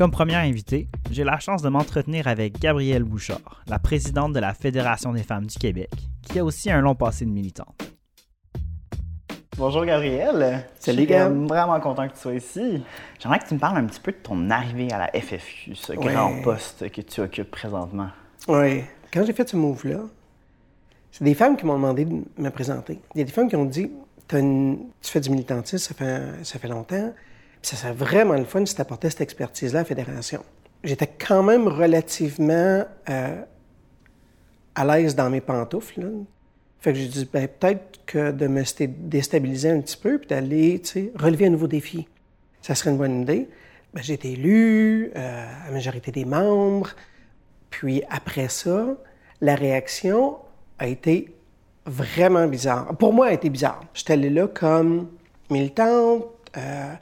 Comme première invitée, j'ai la chance de m'entretenir avec Gabrielle Bouchard, la présidente de la Fédération des femmes du Québec, qui a aussi un long passé de militante. Bonjour Gabrielle. Salut Je suis vraiment content que tu sois ici. J'aimerais que tu me parles un petit peu de ton arrivée à la FFQ, ce grand poste que tu occupes présentement. Oui. Quand j'ai fait ce move-là, c'est des femmes qui m'ont demandé de me présenter. Il y a des femmes qui ont dit Tu fais du militantisme, ça fait, ça fait longtemps. Ça serait vraiment le fun si tu apportais cette expertise-là à la fédération. J'étais quand même relativement euh, à l'aise dans mes pantoufles. Fait que j'ai dit, ben, peut-être que de me déstabiliser un petit peu puis d'aller, relever un nouveau défi. Ça serait une bonne idée. Ben, j'ai été élu euh, la majorité des membres. Puis après ça, la réaction a été vraiment bizarre. Pour moi, elle a été bizarre. J'étais allé là comme militante, euh,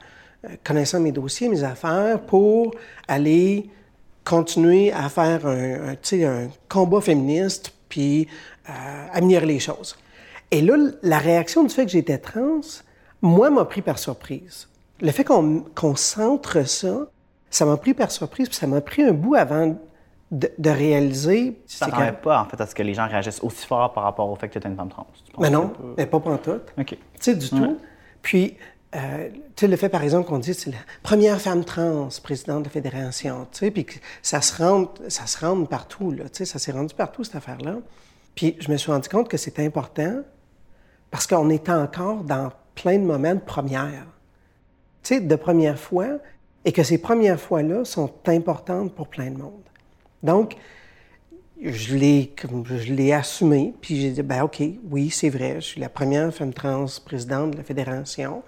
connaissant mes dossiers, mes affaires, pour aller continuer à faire un, un, un combat féministe puis euh, améliorer les choses. Et là, la réaction du fait que j'étais trans, moi, m'a pris par surprise. Le fait qu'on centre ça, ça m'a pris par surprise, puis ça m'a pris un bout avant de, de réaliser. Tu t'attendais pas, en fait, à ce que les gens réagissent aussi fort par rapport au fait que tu étais une femme trans? Mais non, mais pas pour tout. OK. Tu sais, du tout. Puis, euh, tu le fait, par exemple, qu'on dit c'est la première femme trans présidente de la fédération, tu sais, puis ça se rende, ça se rend partout, là, tu sais, ça s'est rendu partout, cette affaire-là. Puis je me suis rendu compte que c'était important parce qu'on est encore dans plein de moments de première. Tu sais, de première fois, et que ces premières fois-là sont importantes pour plein de monde. Donc, je l'ai, je l'ai assumé, puis j'ai dit, ben OK, oui, c'est vrai, je suis la première femme trans présidente de la fédération,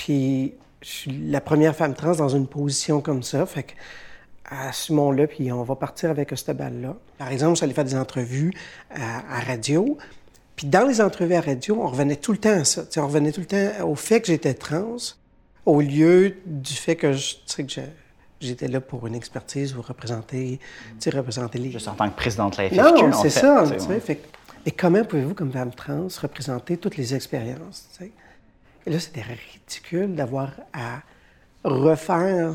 puis je suis la première femme trans dans une position comme ça, fait que assumons-le, puis on va partir avec cette balle-là. Par exemple, j'allais faire des entrevues à, radio, puis dans les entrevues à radio, on revenait tout le temps à ça, on revenait tout le temps au fait que j'étais trans, au lieu du fait que, je, que j'étais là pour une expertise ou représenter, tu sais, représenter les... Juste en tant que présidente de la FFQ, Non, c'est ça, tu sais. Fait, et comment pouvez-vous, comme femme trans, représenter toutes les expériences? Et là, c'était ridicule d'avoir à refaire,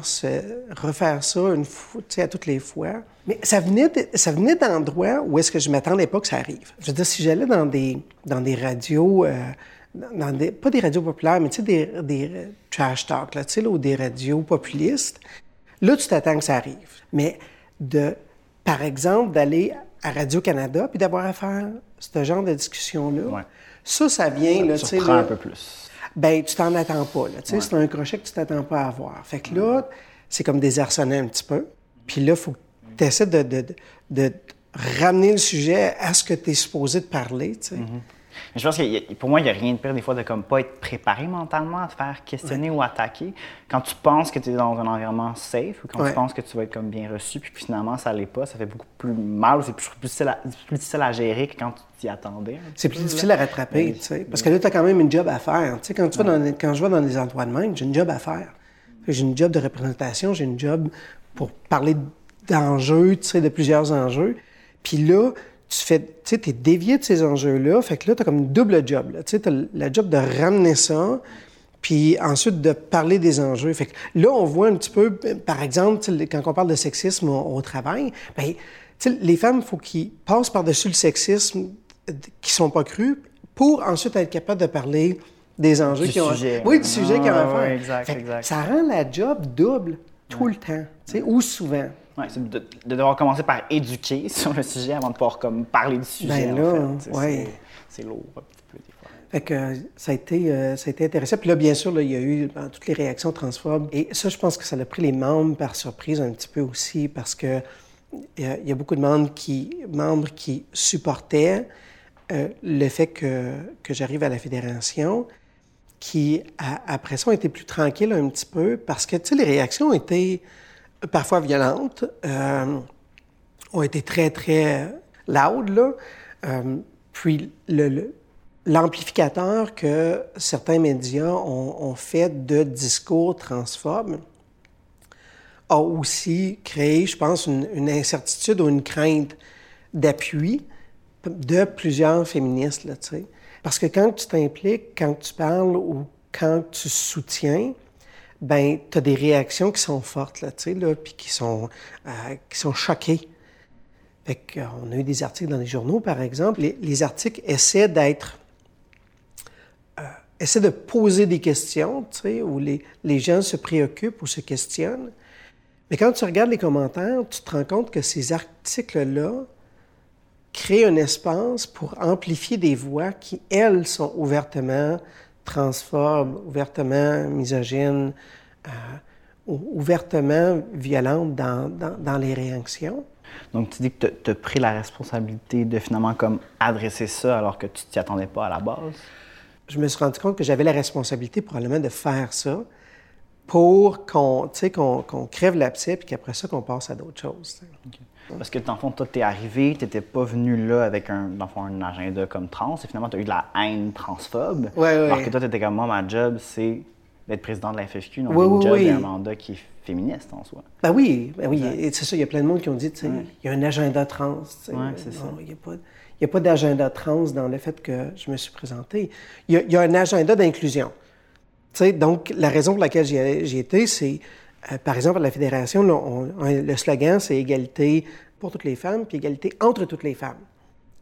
refaire ça une fois, tu sais, à toutes les fois. Mais ça venait, ça venait d'endroits où est-ce que je m'attendais pas que ça arrive. Je veux dire, si j'allais dans des, dans des radios... Euh, dans des, pas des radios populaires, mais tu sais, des, des trash talk, là, tu sais, là, ou des radios populistes, Là, tu t'attends que ça arrive. Mais de, par exemple, d'aller à Radio-Canada puis d'avoir à faire ce genre de discussion-là, ça, ça vient... Là, tu un peu plus. Ben, tu t'en attends pas. Là, C'est un crochet que tu t'attends pas à avoir. Fait que là, c'est comme désarçonner un petit peu. Puis là, il faut que tu essaies de, de, de, ramener le sujet à ce que tu es supposé de parler. Tu je pense que pour moi, il n'y a rien de pire des fois de comme pas être préparé mentalement à te faire questionner ou attaquer. Quand tu penses que tu es dans un environnement safe ou quand tu penses que tu vas être comme bien reçu, puis finalement ça l'est pas, ça fait beaucoup plus mal, c'est plus, difficile à, gérer que quand tu t'y attendais. C'est plus difficile à rattraper, tu sais, parce que là, tu as quand même une job à faire. Tu sais, quand, tu vas dans, quand je vais dans des endroits de même, j'ai une job à faire. J'ai une job de représentation, j'ai une job pour parler d'enjeux, tu sais, de plusieurs enjeux. Puis là, tu fais, tu sais, es dévié de ces enjeux-là. Fait que là, tu as comme une double job. Tu sais, as la job de ramener ça, puis ensuite de parler des enjeux. Fait que là, on voit un petit peu, par exemple, quand on parle de sexisme au, travail, bien, les femmes, il faut qu'ils passent par-dessus le sexisme qui sont pas crus pour ensuite être capables de parler des enjeux qui ont... Sujet, oui, du sujet qu'ils ont à faire. exact, exact. Ça rend la job double tout le temps, tu sais, ou souvent. Oui, c'est de, devoir commencer par éduquer sur le sujet avant de pouvoir comme, parler du sujet. Ben là, en fait. C'est lourd un petit peu des fois. Fait que ça a été, euh, ça a été intéressant. Puis là, bien sûr, là, il y a eu ben, toutes les réactions transphobes. Et ça, je pense que ça a pris les membres par surprise un petit peu aussi parce que il y, a beaucoup de membres qui, membres qui supportaient euh, le fait que, que j'arrive à la fédération, qui, après ça, ont été plus tranquilles un petit peu parce que, tu sais, les réactions étaient parfois violentes, euh, ont été très, très loud. Euh, puis l'amplificateur que certains médias ont, fait de discours transphobes a aussi créé, je pense, une, incertitude ou une crainte d'appui de plusieurs féministes, là. Parce que quand tu t'impliques, quand tu parles ou quand tu soutiens, ben tu as des réactions qui sont fortes, là, tu sais, là, puis qui sont, euh, qui sont choquées. Fait on a eu des articles dans les journaux, par exemple. Les, articles essaient d'être... Euh, essaient de poser des questions, tu sais, où les, les gens se préoccupent ou se questionnent. Mais quand tu regardes les commentaires, tu te rends compte que ces articles-là créent un espace pour amplifier des voix qui, elles, sont ouvertement transphobes, ouvertement misogynes, euh, ouvertement violentes dans, dans, dans, les réactions. Donc, tu dis que tu as pris la responsabilité de finalement comme adresser ça alors que tu t'y attendais pas à la base? Je me suis rendu compte que j'avais la responsabilité probablement de faire ça pour qu'on crève l'abcès puis qu'après ça, qu'on passe à d'autres choses. Parce que, dans le fond, toi, t'es arrivé, t'étais pas venu là avec un, dans fond, un agenda comme trans, et finalement, t'as eu de la haine transphobe. Oui, oui. Alors que toi, t'étais comme, moi, ma job, c'est d'être président de la FFQ, donc oui, un job et un mandat qui est féministe en soi. Ben oui, ben oui. C'est ça, il y a plein de monde qui ont dit, il y a un agenda trans. Oui, c'est ça. Il n'y a pas, a pas d'agenda trans dans le fait que je me suis présenté. Il y a, un agenda d'inclusion. Tu sais, donc, la raison pour laquelle j'y étais, c'est euh, par exemple, à la Fédération, le slogan, c'est égalité pour toutes les femmes, puis égalité entre toutes les femmes.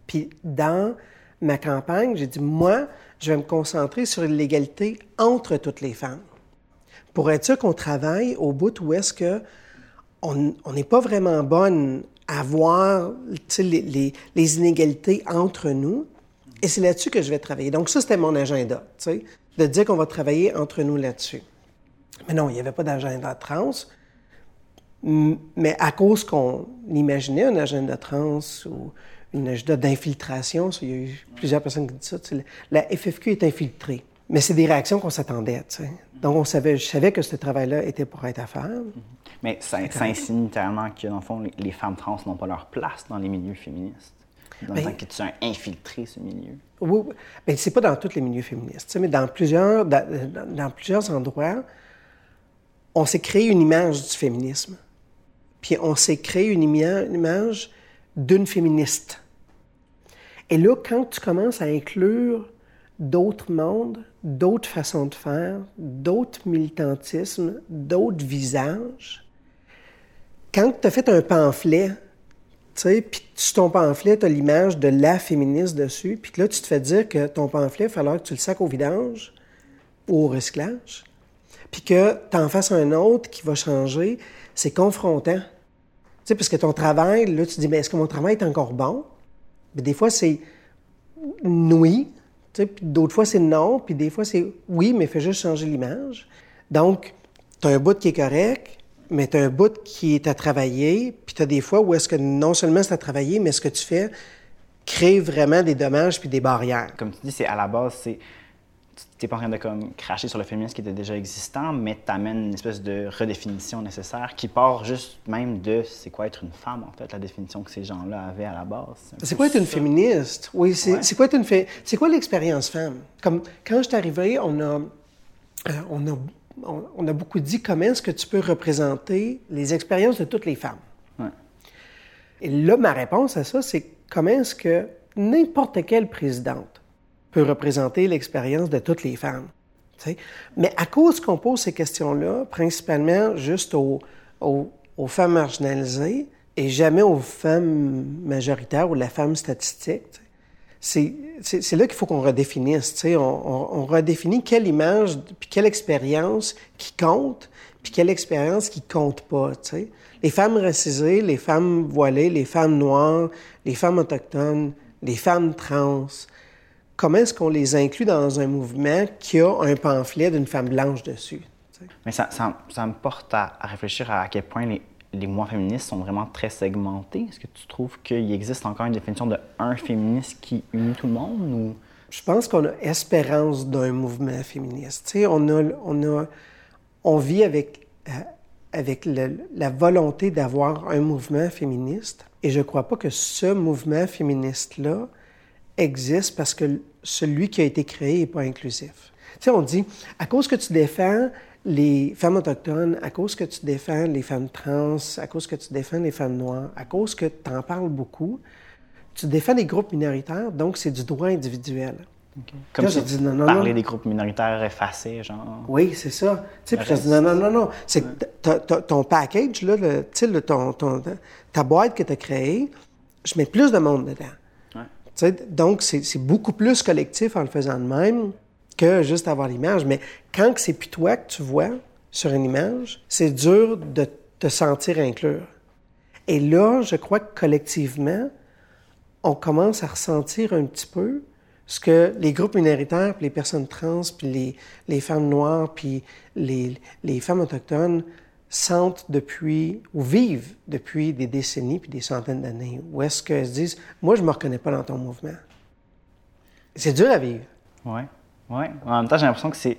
Puis dans ma campagne, j'ai dit, moi, je vais me concentrer sur l'égalité entre toutes les femmes. Pour être sûr qu'on travaille au bout où est-ce que on n'est pas vraiment bonne à voir les, les, inégalités entre nous. Et c'est là-dessus que je vais travailler. Donc ça, c'était mon agenda, de dire qu'on va travailler entre nous là-dessus. Mais non, il n'y avait pas d'agenda trans. Mais à cause qu'on imaginait un agenda trans ou une agenda d'infiltration, il y a eu plusieurs personnes qui disent ça, la FFQ est infiltrée. Mais c'est des réactions qu'on s'attendait. Donc, on savait, je savais que ce travail-là était pour être à faire. Mais ça, insinue tellement que, dans le fond, les, femmes trans n'ont pas leur place dans les milieux féministes. Dans ben, que tu as infiltré ce milieu. Oui, mais ben, c'est pas dans tous les milieux féministes. Mais dans plusieurs, dans plusieurs endroits, on s'est créé une image du féminisme. Puis on s'est créé une, image d'une féministe. Et là, quand tu commences à inclure d'autres mondes, d'autres façons de faire, d'autres militantismes, d'autres visages, quand tu as fait un pamphlet, puis sur ton pamphlet, tu as l'image de la féministe dessus, puis là, tu te fais dire que ton pamphlet, il va falloir que tu le sacs au vidange ou au recyclage puis que tu en fasses un autre qui va changer, c'est confrontant. Tu parce que ton travail, là, tu te dis, mais est-ce que mon travail est encore bon? Mais des fois, c'est oui, puis d'autres fois, c'est non, puis des fois, c'est oui, mais fais juste changer l'image. Donc, tu as un bout qui est correct, mais tu as un bout qui est à travailler, puis tu as des fois où est-ce que non seulement c'est à travailler, mais ce que tu fais crée vraiment des dommages puis des barrières. Comme tu dis, c'est à la base, c'est tu n'es pas en train de comme, cracher sur le féminisme qui était déjà existant, mais tu amènes une espèce de redéfinition nécessaire qui part juste même de c'est quoi être une femme, en fait, la définition que ces gens-là avaient à la base. C'est quoi être une féministe? Oui, c'est quoi être une C'est quoi l'expérience femme? Comme quand je suis arrivée, on a, euh, on, a, on, a beaucoup dit comment est-ce que tu peux représenter les expériences de toutes les femmes. Et là, ma réponse à ça, c'est comment est-ce que n'importe quelle présidente peut représenter l'expérience de toutes les femmes. Mais à cause qu'on pose ces questions-là, principalement juste aux, aux, femmes marginalisées et jamais aux femmes majoritaires ou la femme statistique, c'est là qu'il faut qu'on redéfinisse. On, redéfinit quelle image, puis quelle expérience qui compte, puis quelle expérience qui compte pas. Les femmes racisées, les femmes voilées, les femmes noires, les femmes autochtones, les femmes trans, comment est-ce qu'on les inclut dans un mouvement qui a un pamphlet d'une femme blanche dessus? Mais ça, ça, me porte à, réfléchir à, quel point les, les, mouvements féministes sont vraiment très segmentés. Est-ce que tu trouves qu'il existe encore une définition de un féministe qui unit tout le monde? Je pense qu'on a espérance d'un mouvement féministe. On, a, on, a, on vit avec, euh, avec la volonté d'avoir un mouvement féministe. Et je ne crois pas que ce mouvement féministe-là existe parce que celui qui a été créé n'est pas inclusif. Tu on dit, à cause que tu défends les femmes autochtones, à cause que tu défends les femmes trans, à cause que tu défends les femmes noires, à cause que tu en parles beaucoup, tu défends les groupes minoritaires, donc c'est du droit individuel. Comme si tu parlais des groupes minoritaires effacés, genre. Oui, c'est ça. Tu sais, dis non, non, non, non. C'est que ton package, là, le, le, ton, ton, ta boîte que tu as créée, je mets plus de monde dedans. Ouais. Tu sais, donc, c'est beaucoup plus collectif en le faisant de même que juste avoir l'image. Mais quand c'est plus toi que tu vois sur une image, c'est dur de te sentir inclure. Et là, je crois que collectivement, on commence à ressentir un petit peu ce que les groupes minoritaires, puis les personnes trans, puis les, les femmes noires, puis les, les, femmes autochtones sentent depuis, ou vivent depuis des décennies, puis des centaines d'années. Où est-ce qu'elles se disent, moi, je ne me reconnais pas dans ton mouvement. C'est dur à vivre. Oui, oui. En même temps, j'ai l'impression que c'est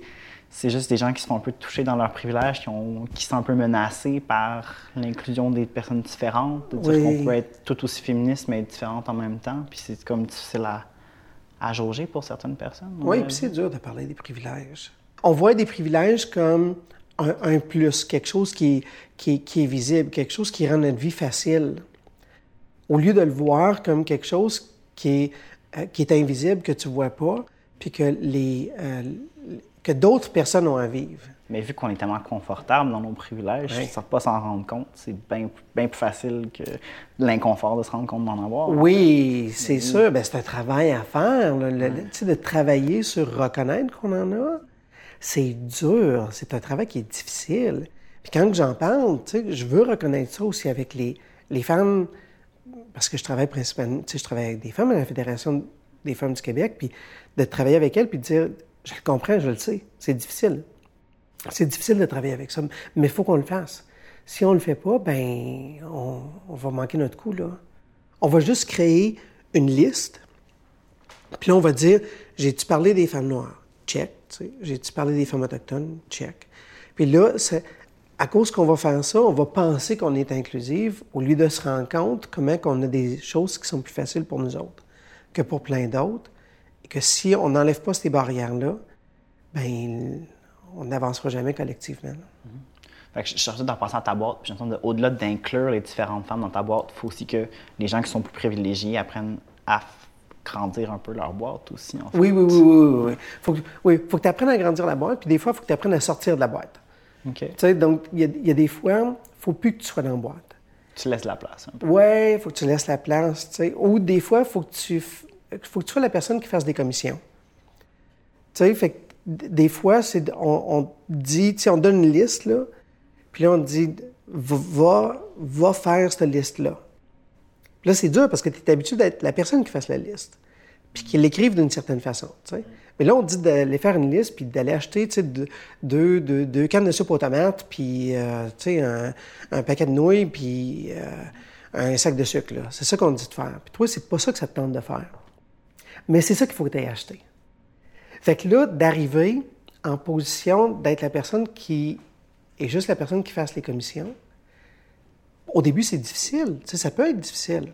c'est juste des gens qui sont un peu touchés dans leurs privilèges, qui, ont, qui sont un peu menacés par l'inclusion des personnes différentes, de dire qu'on peut être tout aussi féministe mais être différente en même temps. Puis c'est comme difficile à, à jauger pour certaines personnes. Oui, puis c'est dur de parler des privilèges. On voit des privilèges comme un, plus, quelque chose qui, qui, qui, est visible, quelque chose qui rend notre vie facile, au lieu de le voir comme quelque chose qui est, euh, qui est invisible, que tu ne vois pas, puis que les, euh, que d'autres personnes ont à vivre. Mais vu qu'on est tellement confortable dans nos privilèges, oui. ça ne pas s'en rendre compte. C'est bien, bien plus facile que l'inconfort de se rendre compte d'en avoir. Oui, c'est sûr. Ben, c'est un travail à faire. de travailler sur reconnaître qu'on en a, c'est dur. C'est un travail qui est difficile. Puis quand j'en parle, je veux reconnaître ça aussi avec les, les femmes, parce que je travaille principalement, je travaille avec des femmes à la Fédération des femmes du Québec, puis de travailler avec elles, puis de dire, je le comprends, je le sais. C'est difficile. C'est difficile de travailler avec ça, mais il faut qu'on le fasse. Si on ne le fait pas, ben, on, va manquer notre coup, là. On va juste créer une liste, puis là, on va dire, j'ai-tu parlé des femmes noires? Check. J'ai-tu parlé des femmes autochtones? Check. Puis là, à cause qu'on va faire ça, on va penser qu'on est inclusive au lieu de se rendre compte comment on a des choses qui sont plus faciles pour nous autres que pour plein d'autres et que si on n'enlève pas ces barrières-là, ben on n'avancera jamais collectivement. Fait que je cherchais d'en passer à ta boîte, puis au-delà d'inclure les différentes femmes dans ta boîte, il faut aussi que les gens qui sont plus privilégiés apprennent à grandir un peu leur boîte aussi. En fait. Oui, oui, oui, oui. oui. Faut que, oui, faut que tu apprennes à grandir la boîte, puis des fois, il faut que tu apprennes à sortir de la boîte. OK. Tu sais, donc, il y, a des fois, il ne faut plus que tu sois dans la boîte. Tu laisses la place un peu. Oui, il faut que tu laisses la place. Tu sais. Ou des fois, il faut que tu faut que tu sois la personne qui fasse des commissions. Tu sais, fait des fois, c'est, on, dit, on donne une liste, là, puis là, on dit, va, va faire cette liste-là. Là, c'est dur parce que tu es habitué d'être la personne qui fasse la liste, puis qui l'écrive d'une certaine façon. Tu sais. Mais là, on dit d'aller faire une liste, puis d'aller acheter deux, deux, deux, cannes de soupe aux tomates, puis euh, un, un, paquet de nouilles, puis euh, un sac de sucre. C'est ça qu'on dit de faire. Puis toi, c'est pas ça que ça te tente de faire. Mais c'est ça qu'il faut que tu aies acheté. Fait que là, d'arriver en position d'être la personne qui est juste la personne qui fasse les commissions, au début, c'est difficile. Ça peut être difficile.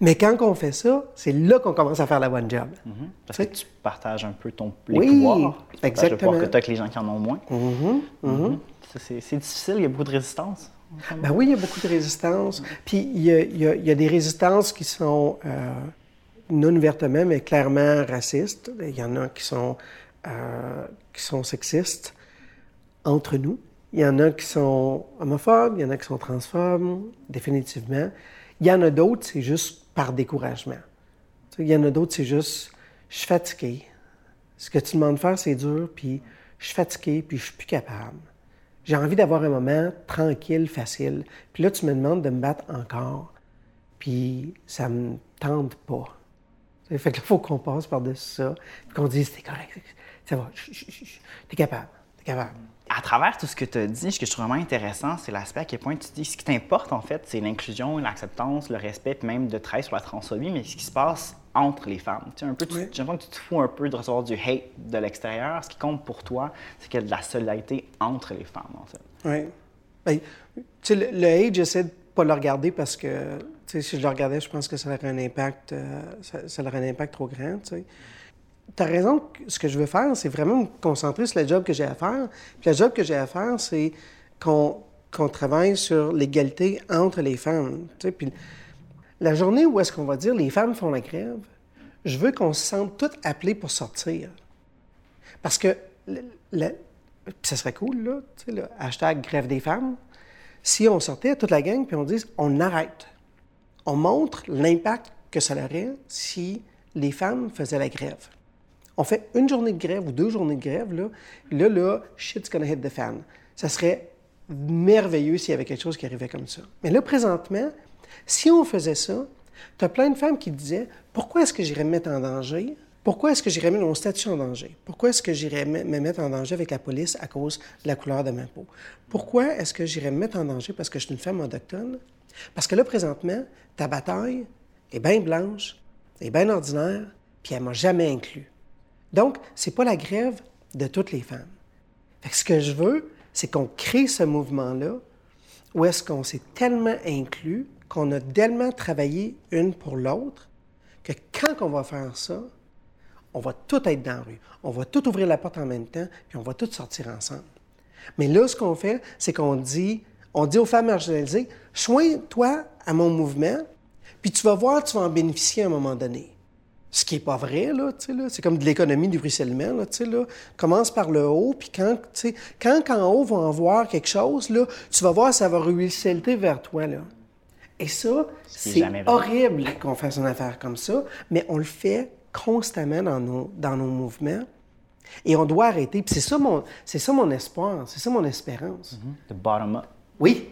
Mais quand on fait ça, c'est là qu'on commence à faire la bonne job. Mm-hmm. Parce que tu partages un peu ton, les oui, pouvoirs. exactement. le pouvoir que tu as avec les gens qui en ont moins. Mm-hmm. Mm-hmm. C'est difficile, il y a beaucoup de résistance. Ben oui, il y a beaucoup de résistance. Puis il y, a, il, y a, des résistances qui sont euh, non ouvertement, mais clairement racistes. Il y en a qui sont, euh, qui sont sexistes entre nous. Il y en a qui sont homophobes, il y en a qui sont transphobes, définitivement. Il y en a d'autres, c'est juste par découragement. Il y en a d'autres, c'est juste, je suis fatigué. Ce que tu demandes de faire, c'est dur, puis je suis fatigué, puis je suis plus capable. J'ai envie d'avoir un moment tranquille, facile. Puis là, tu me demandes de me battre encore, puis ça me tente pas. Fait qu'il faut qu'on passe par-dessus ça, qu'on dise, c'est correct, ça va, t'es capable, t'es capable. À travers tout ce que tu as dit, ce que je trouve vraiment intéressant, c'est l'aspect à quel point tu dis ce qui t'importe, en fait, c'est l'inclusion, l'acceptance, le respect, puis même de travailler sur la transphobie, mais ce qui se passe entre les femmes. Tu sais, un peu, j'ai l'impression que tu te fous un peu de recevoir du hate de l'extérieur. Ce qui compte pour toi, c'est qu'il y a de la solidarité entre les femmes, en fait. Oui. Bien, tu sais, le, le hate, j'essaie de pas le regarder parce que si je le regardais, je pense que ça aurait un impact, euh, ça, aurait un impact trop grand. Tu as raison, ce que je veux faire, c'est vraiment me concentrer sur le job que j'ai à faire. Puis le job que j'ai à faire, c'est qu'on travaille sur l'égalité entre les femmes. Puis la journée où est-ce qu'on va dire les femmes font la grève, je veux qu'on se sente tous appelés pour sortir. Parce que, ça serait cool, là, tu hashtag grève des femmes, si on sortait toute la gang puis on dise on arrête. On montre l'impact que ça aurait si les femmes faisaient la grève. On fait une journée de grève ou deux journées de grève, là, là, là, shit's gonna hit the fan. Ça serait merveilleux s'il y avait quelque chose qui arrivait comme ça. Mais là, présentement, si on faisait ça, tu as plein de femmes qui disaient Pourquoi est-ce que j'irais me mettre en danger? Pourquoi est-ce que j'irais mettre mon statut en danger? Pourquoi est-ce que j'irais me me mettre en danger avec la police à cause de la couleur de ma peau? Pourquoi est-ce que j'irais me mettre en danger parce que je suis une femme autochtone? Parce que là, présentement, ta bataille est bien blanche, est bien ordinaire, puis elle m'a jamais inclus. Donc, c'est pas la grève de toutes les femmes. Ce que je veux, c'est qu'on crée ce mouvement-là où est-ce qu'on s'est tellement inclus, qu'on a tellement travaillé une pour l'autre, que quand on va faire ça, on va tout être dans la rue. On va tout ouvrir la porte en même temps, puis on va tout sortir ensemble. Mais là, ce qu'on fait, c'est qu'on dit, on dit aux femmes marginalisées, soigne-toi à mon mouvement, puis tu vas voir, tu vas en bénéficier à un moment donné. Ce qui n'est pas vrai, là, là. C'est comme de l'économie du ruissellement, là. Commence par le haut, puis quand, quand en haut va en voir quelque chose, là, tu vas voir, ça va ruisseler vers toi, là. Et ça, c'est horrible qu'on fasse une affaire comme ça, mais on le fait constamment dans nos, dans nos mouvements. Et on doit arrêter. Puis c'est ça mon, c'est ça mon espoir, c'est ça mon espérance. The bottom up. Oui,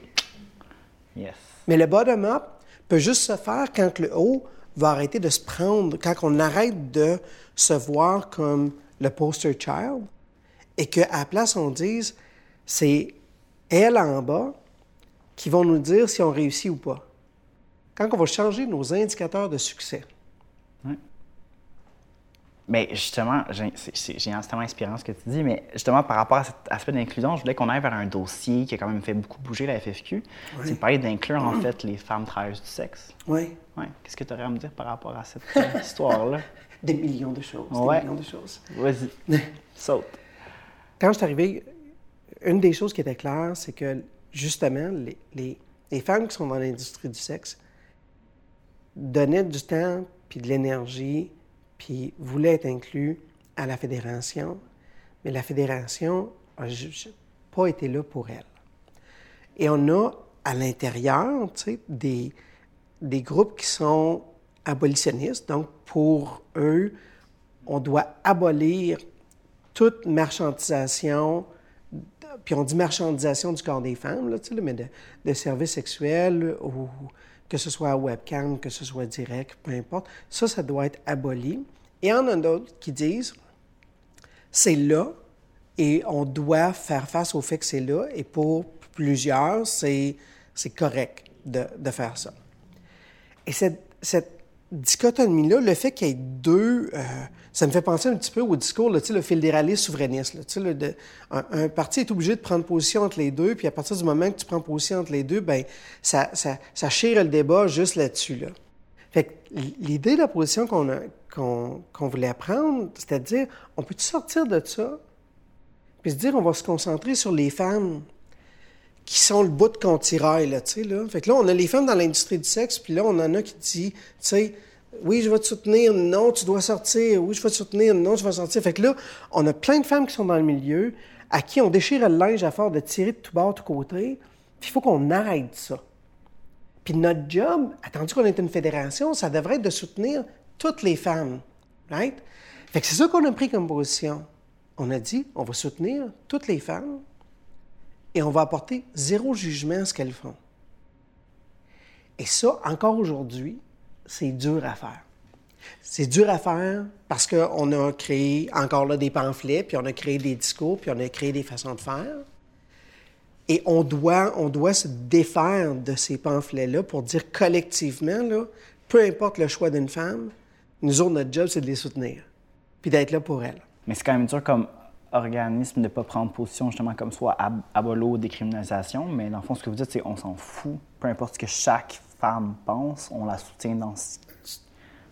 Yes. mais le bottom-up peut juste se faire quand le haut va arrêter de se prendre, quand on arrête de se voir comme le poster child et qu'à la place, on dise c'est elle en bas qui vont nous dire si on réussit ou pas. Quand on va changer nos indicateurs de succès. Mais justement, j'ai- tellement inspirant ce que tu dis, mais justement, par rapport à cet aspect d'inclusion, je voulais qu'on aille vers un dossier qui a quand même fait beaucoup bouger la FFQ. C'est parler d'inclure, en fait, les femmes travailleuses du sexe. Oui. Ouais. Qu'est-ce que tu aurais à me dire par rapport à cette euh, histoire-là? Des millions de choses. Ouais. Des millions de choses. Vas-y, saute. Quand je suis arrivé, une des choses qui était claire, c'est que justement, les, les- les femmes qui sont dans l'industrie du sexe donnaient du temps puis de l'énergie puis voulaient être inclus à la fédération, mais la fédération n'a pas été là pour elles. Et on a à l'intérieur, des, des groupes qui sont abolitionnistes. Donc, pour eux, on doit abolir toute marchandisation, puis on dit marchandisation du corps des femmes, mais de, de services sexuels, ou que ce soit webcam, que ce soit direct, peu importe, ça, ça doit être aboli. Et il y en a d'autres qui disent, c'est là, et on doit faire face au fait que c'est là, et pour plusieurs, c'est c'est correct de, de faire ça. Et cette, cette dichotomie-là, le fait qu'il y ait deux, euh, ça me fait penser un petit peu au discours, là, le fédéraliste souverainiste. de- un, parti est obligé de prendre position entre les deux, puis à partir du moment que tu prends position entre les deux, ben ça, ça, ça chire le débat juste là-dessus. Là. Fait que l'idée de la position qu'on voulait prendre, c'était de dire, on peut sortir de ça, puis se dire, on va se concentrer sur les femmes? Qui sont le bout qu'on tiraille, là, tu sais, là. Fait que là, on a les femmes dans l'industrie du sexe, puis là, on en a qui disent, tu sais, oui, je vais te soutenir, non, tu dois sortir, oui, je vais te soutenir, non, tu vas sortir. Fait que là, on a plein de femmes qui sont dans le milieu, à qui on déchire le linge à force de tirer de tout bord, de tout côté, puis il faut qu'on arrête ça. Puis notre job, attendu qu'on est une fédération, ça devrait être de soutenir toutes les femmes, right? Fait que c'est ça qu'on a pris comme position. On a dit, on va soutenir toutes les femmes, et on va apporter zéro jugement à ce qu'elles font. Et ça, encore aujourd'hui, c'est dur à faire. C'est dur à faire parce qu'on a créé encore là des pamphlets, puis on a créé des discours, puis on a créé des façons de faire. Et on doit, on doit se défaire de ces pamphlets-là pour dire collectivement, peu importe le choix d'une femme, nous autres, notre job, c'est de les soutenir, puis d'être là pour elles. Mais c'est quand même dur comme organisme de ne pas prendre position justement comme soit ab abolo, décriminalisation, mais dans le fond, ce que vous dites, c'est on s'en fout. Peu importe ce que chaque femme pense, on la soutient dans ce...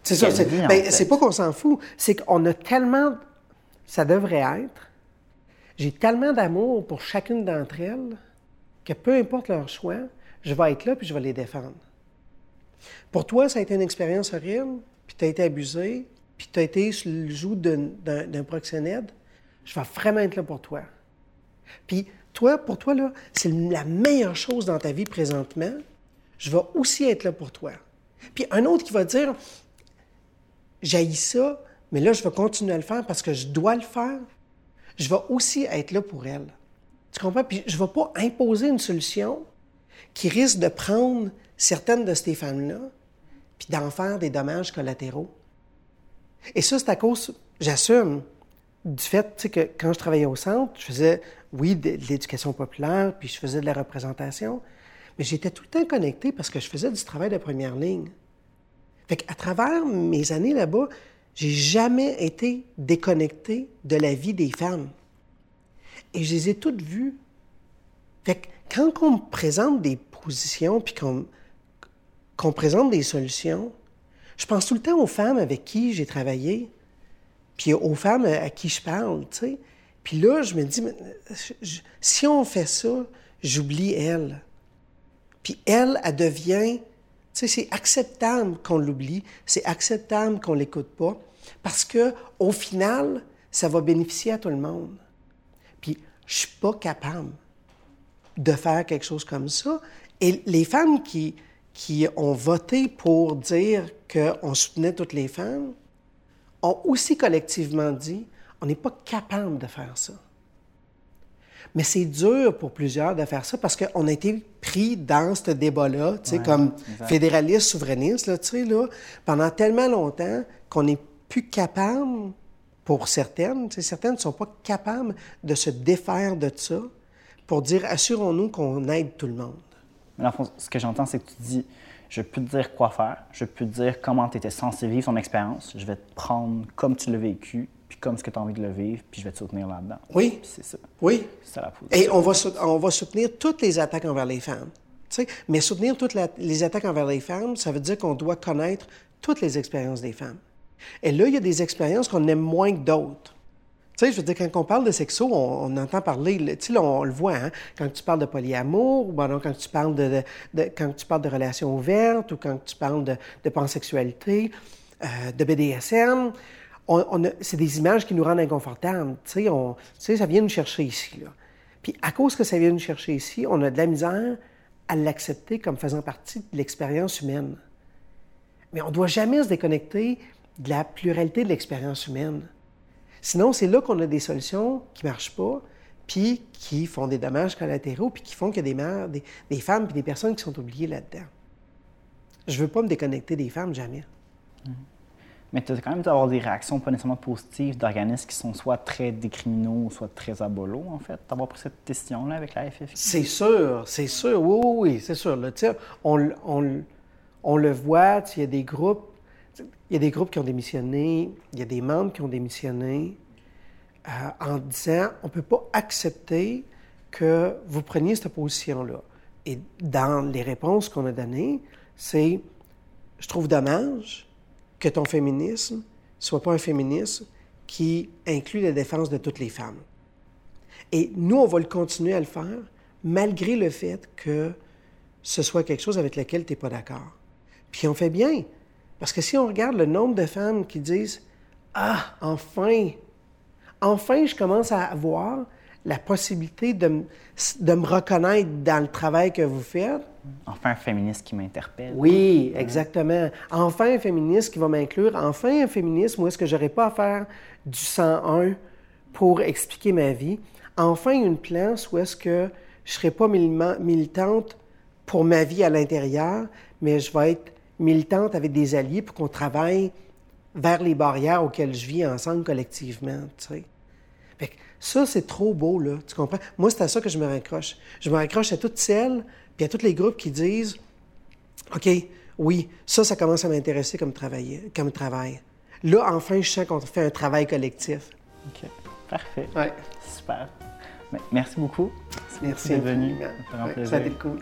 C'est ça. C'est vie, en ben, fait. c'est pas qu'on s'en fout, c'est qu'on a tellement. Ça devrait être. J'ai tellement d'amour pour chacune d'entre elles que peu importe leur choix, je vais être là puis je vais les défendre. Pour toi, ça a été une expérience horrible, puis tu as été abusé, puis tu as été sur le joug d'un, d'un proxénète, je vais vraiment être là pour toi. Puis toi, pour toi, là, c'est la meilleure chose dans ta vie présentement. Je vais aussi être là pour toi. Puis un autre qui va dire, j'haïs ça, mais là, je vais continuer à le faire parce que je dois le faire. Je vais aussi être là pour elle. Tu comprends? Puis je ne vais pas imposer une solution qui risque de prendre certaines de ces femmes-là, puis d'en faire des dommages collatéraux. Et ça, c'est à cause, j'assume, du fait que quand je travaillais au centre, je faisais, oui, de, l'éducation populaire, puis je faisais de la représentation, mais j'étais tout le temps connecté parce que je faisais du travail de première ligne. Fait qu'à travers mes années là-bas, j'ai jamais été déconnecté de la vie des femmes. Et je les ai toutes vues. Fait que quand on me présente des positions, puis qu'on présente des solutions, je pense tout le temps aux femmes avec qui j'ai travaillé, puis aux femmes à qui je parle, tu sais. Puis là, je me dis, si on fait ça, j'oublie elle. Puis elle, elle devient, tu sais, c'est acceptable qu'on l'oublie, c'est acceptable qu'on l'écoute pas, parce que au final, ça va bénéficier à tout le monde. Puis je suis pas capable de faire quelque chose comme ça. Et les femmes qui, qui ont voté pour dire qu'on soutenait toutes les femmes ont aussi collectivement dit on n'est pas capable de faire ça. Mais c'est dur pour plusieurs de faire ça parce qu'on a été pris dans ce débat-là, tu sais, comme fédéraliste, souverainiste, là, tu sais, là, pendant tellement longtemps qu'on n'est plus capable, pour certaines, tu sais, certaines ne sont pas capables de se défaire de ça pour dire assurons-nous qu'on aide tout le monde. Mais fond, ce que j'entends, c'est que tu dis je peux te dire quoi faire, je peux te dire comment tu étais censé vivre ton expérience, je vais te prendre comme tu l'as vécu, puis comme ce que tu as envie de le vivre, puis je vais te soutenir là-dedans. Oui. C'est ça. Oui. C'est la position. Et on va, on va soutenir toutes les attaques envers les femmes. Mais soutenir toutes les attaques envers les femmes, ça veut dire qu'on doit connaître toutes les expériences des femmes. Et là, il y a des expériences qu'on aime moins que d'autres. Tu sais, je veux dire, quand on parle de sexo, on, entend parler, tu sais, on, le voit, hein? quand tu parles de polyamour, ou quand tu parles de, quand tu parles de relations ouvertes, ou quand tu parles de, pansexualité, euh, de BDSM, c'est des images qui nous rendent inconfortables. Tu sais, tu sais, ça vient nous chercher ici, là. Puis à cause que ça vient nous chercher ici, on a de la misère à l'accepter comme faisant partie de l'expérience humaine. Mais on ne doit jamais se déconnecter de la pluralité de l'expérience humaine. Sinon, c'est là qu'on a des solutions qui ne marchent pas, puis qui font des dommages collatéraux, puis qui font qu'il y a des mères, des, femmes, puis des personnes qui sont oubliées là-dedans. Je ne veux pas me déconnecter des femmes, jamais. Mm-hmm. Mais tu as quand même d'avoir des réactions pas nécessairement positives d'organismes qui sont soit très décriminaux, soit très abolos, en fait, d'avoir pris cette décision-là avec la FFI? C'est sûr, c'est sûr, oui, oui, oui c'est sûr. Là, on, on, on le voit, il y a des groupes il y a des groupes qui ont démissionné, il y a des membres qui ont démissionné euh, en disant on ne peut pas accepter que vous preniez cette position-là. Et dans les réponses qu'on a données, c'est je trouve dommage que ton féminisme soit pas un féminisme qui inclut la défense de toutes les femmes. Et nous, on va le continuer à le faire malgré le fait que ce soit quelque chose avec lequel tu n'es pas d'accord. Puis on fait bien. Parce que si on regarde le nombre de femmes qui disent Ah, enfin, enfin, je commence à voir la possibilité de, me reconnaître dans le travail que vous faites. Enfin, un féministe qui m'interpelle. Oui, exactement. Enfin, un féministe qui va m'inclure. Enfin, un féministe où est-ce que j'aurais pas à faire du 101 pour expliquer ma vie? Enfin, une place où est-ce que je serai pas militante pour ma vie à l'intérieur, mais je vais être militante avec des alliés pour qu'on travaille vers les barrières auxquelles je vis ensemble collectivement. Tu sais. Fait ça, c'est trop beau, là. Tu comprends? Moi, c'est à ça que je me raccroche. Je me raccroche à toutes celles, puis à tous les groupes qui disent OK, oui, ça, ça commence à m'intéresser comme, comme travail. Là, enfin, je sens qu'on fait un travail collectif. OK. Parfait. Ouais. Super. Merci beaucoup. Merci d'être venu. Ça a été cool.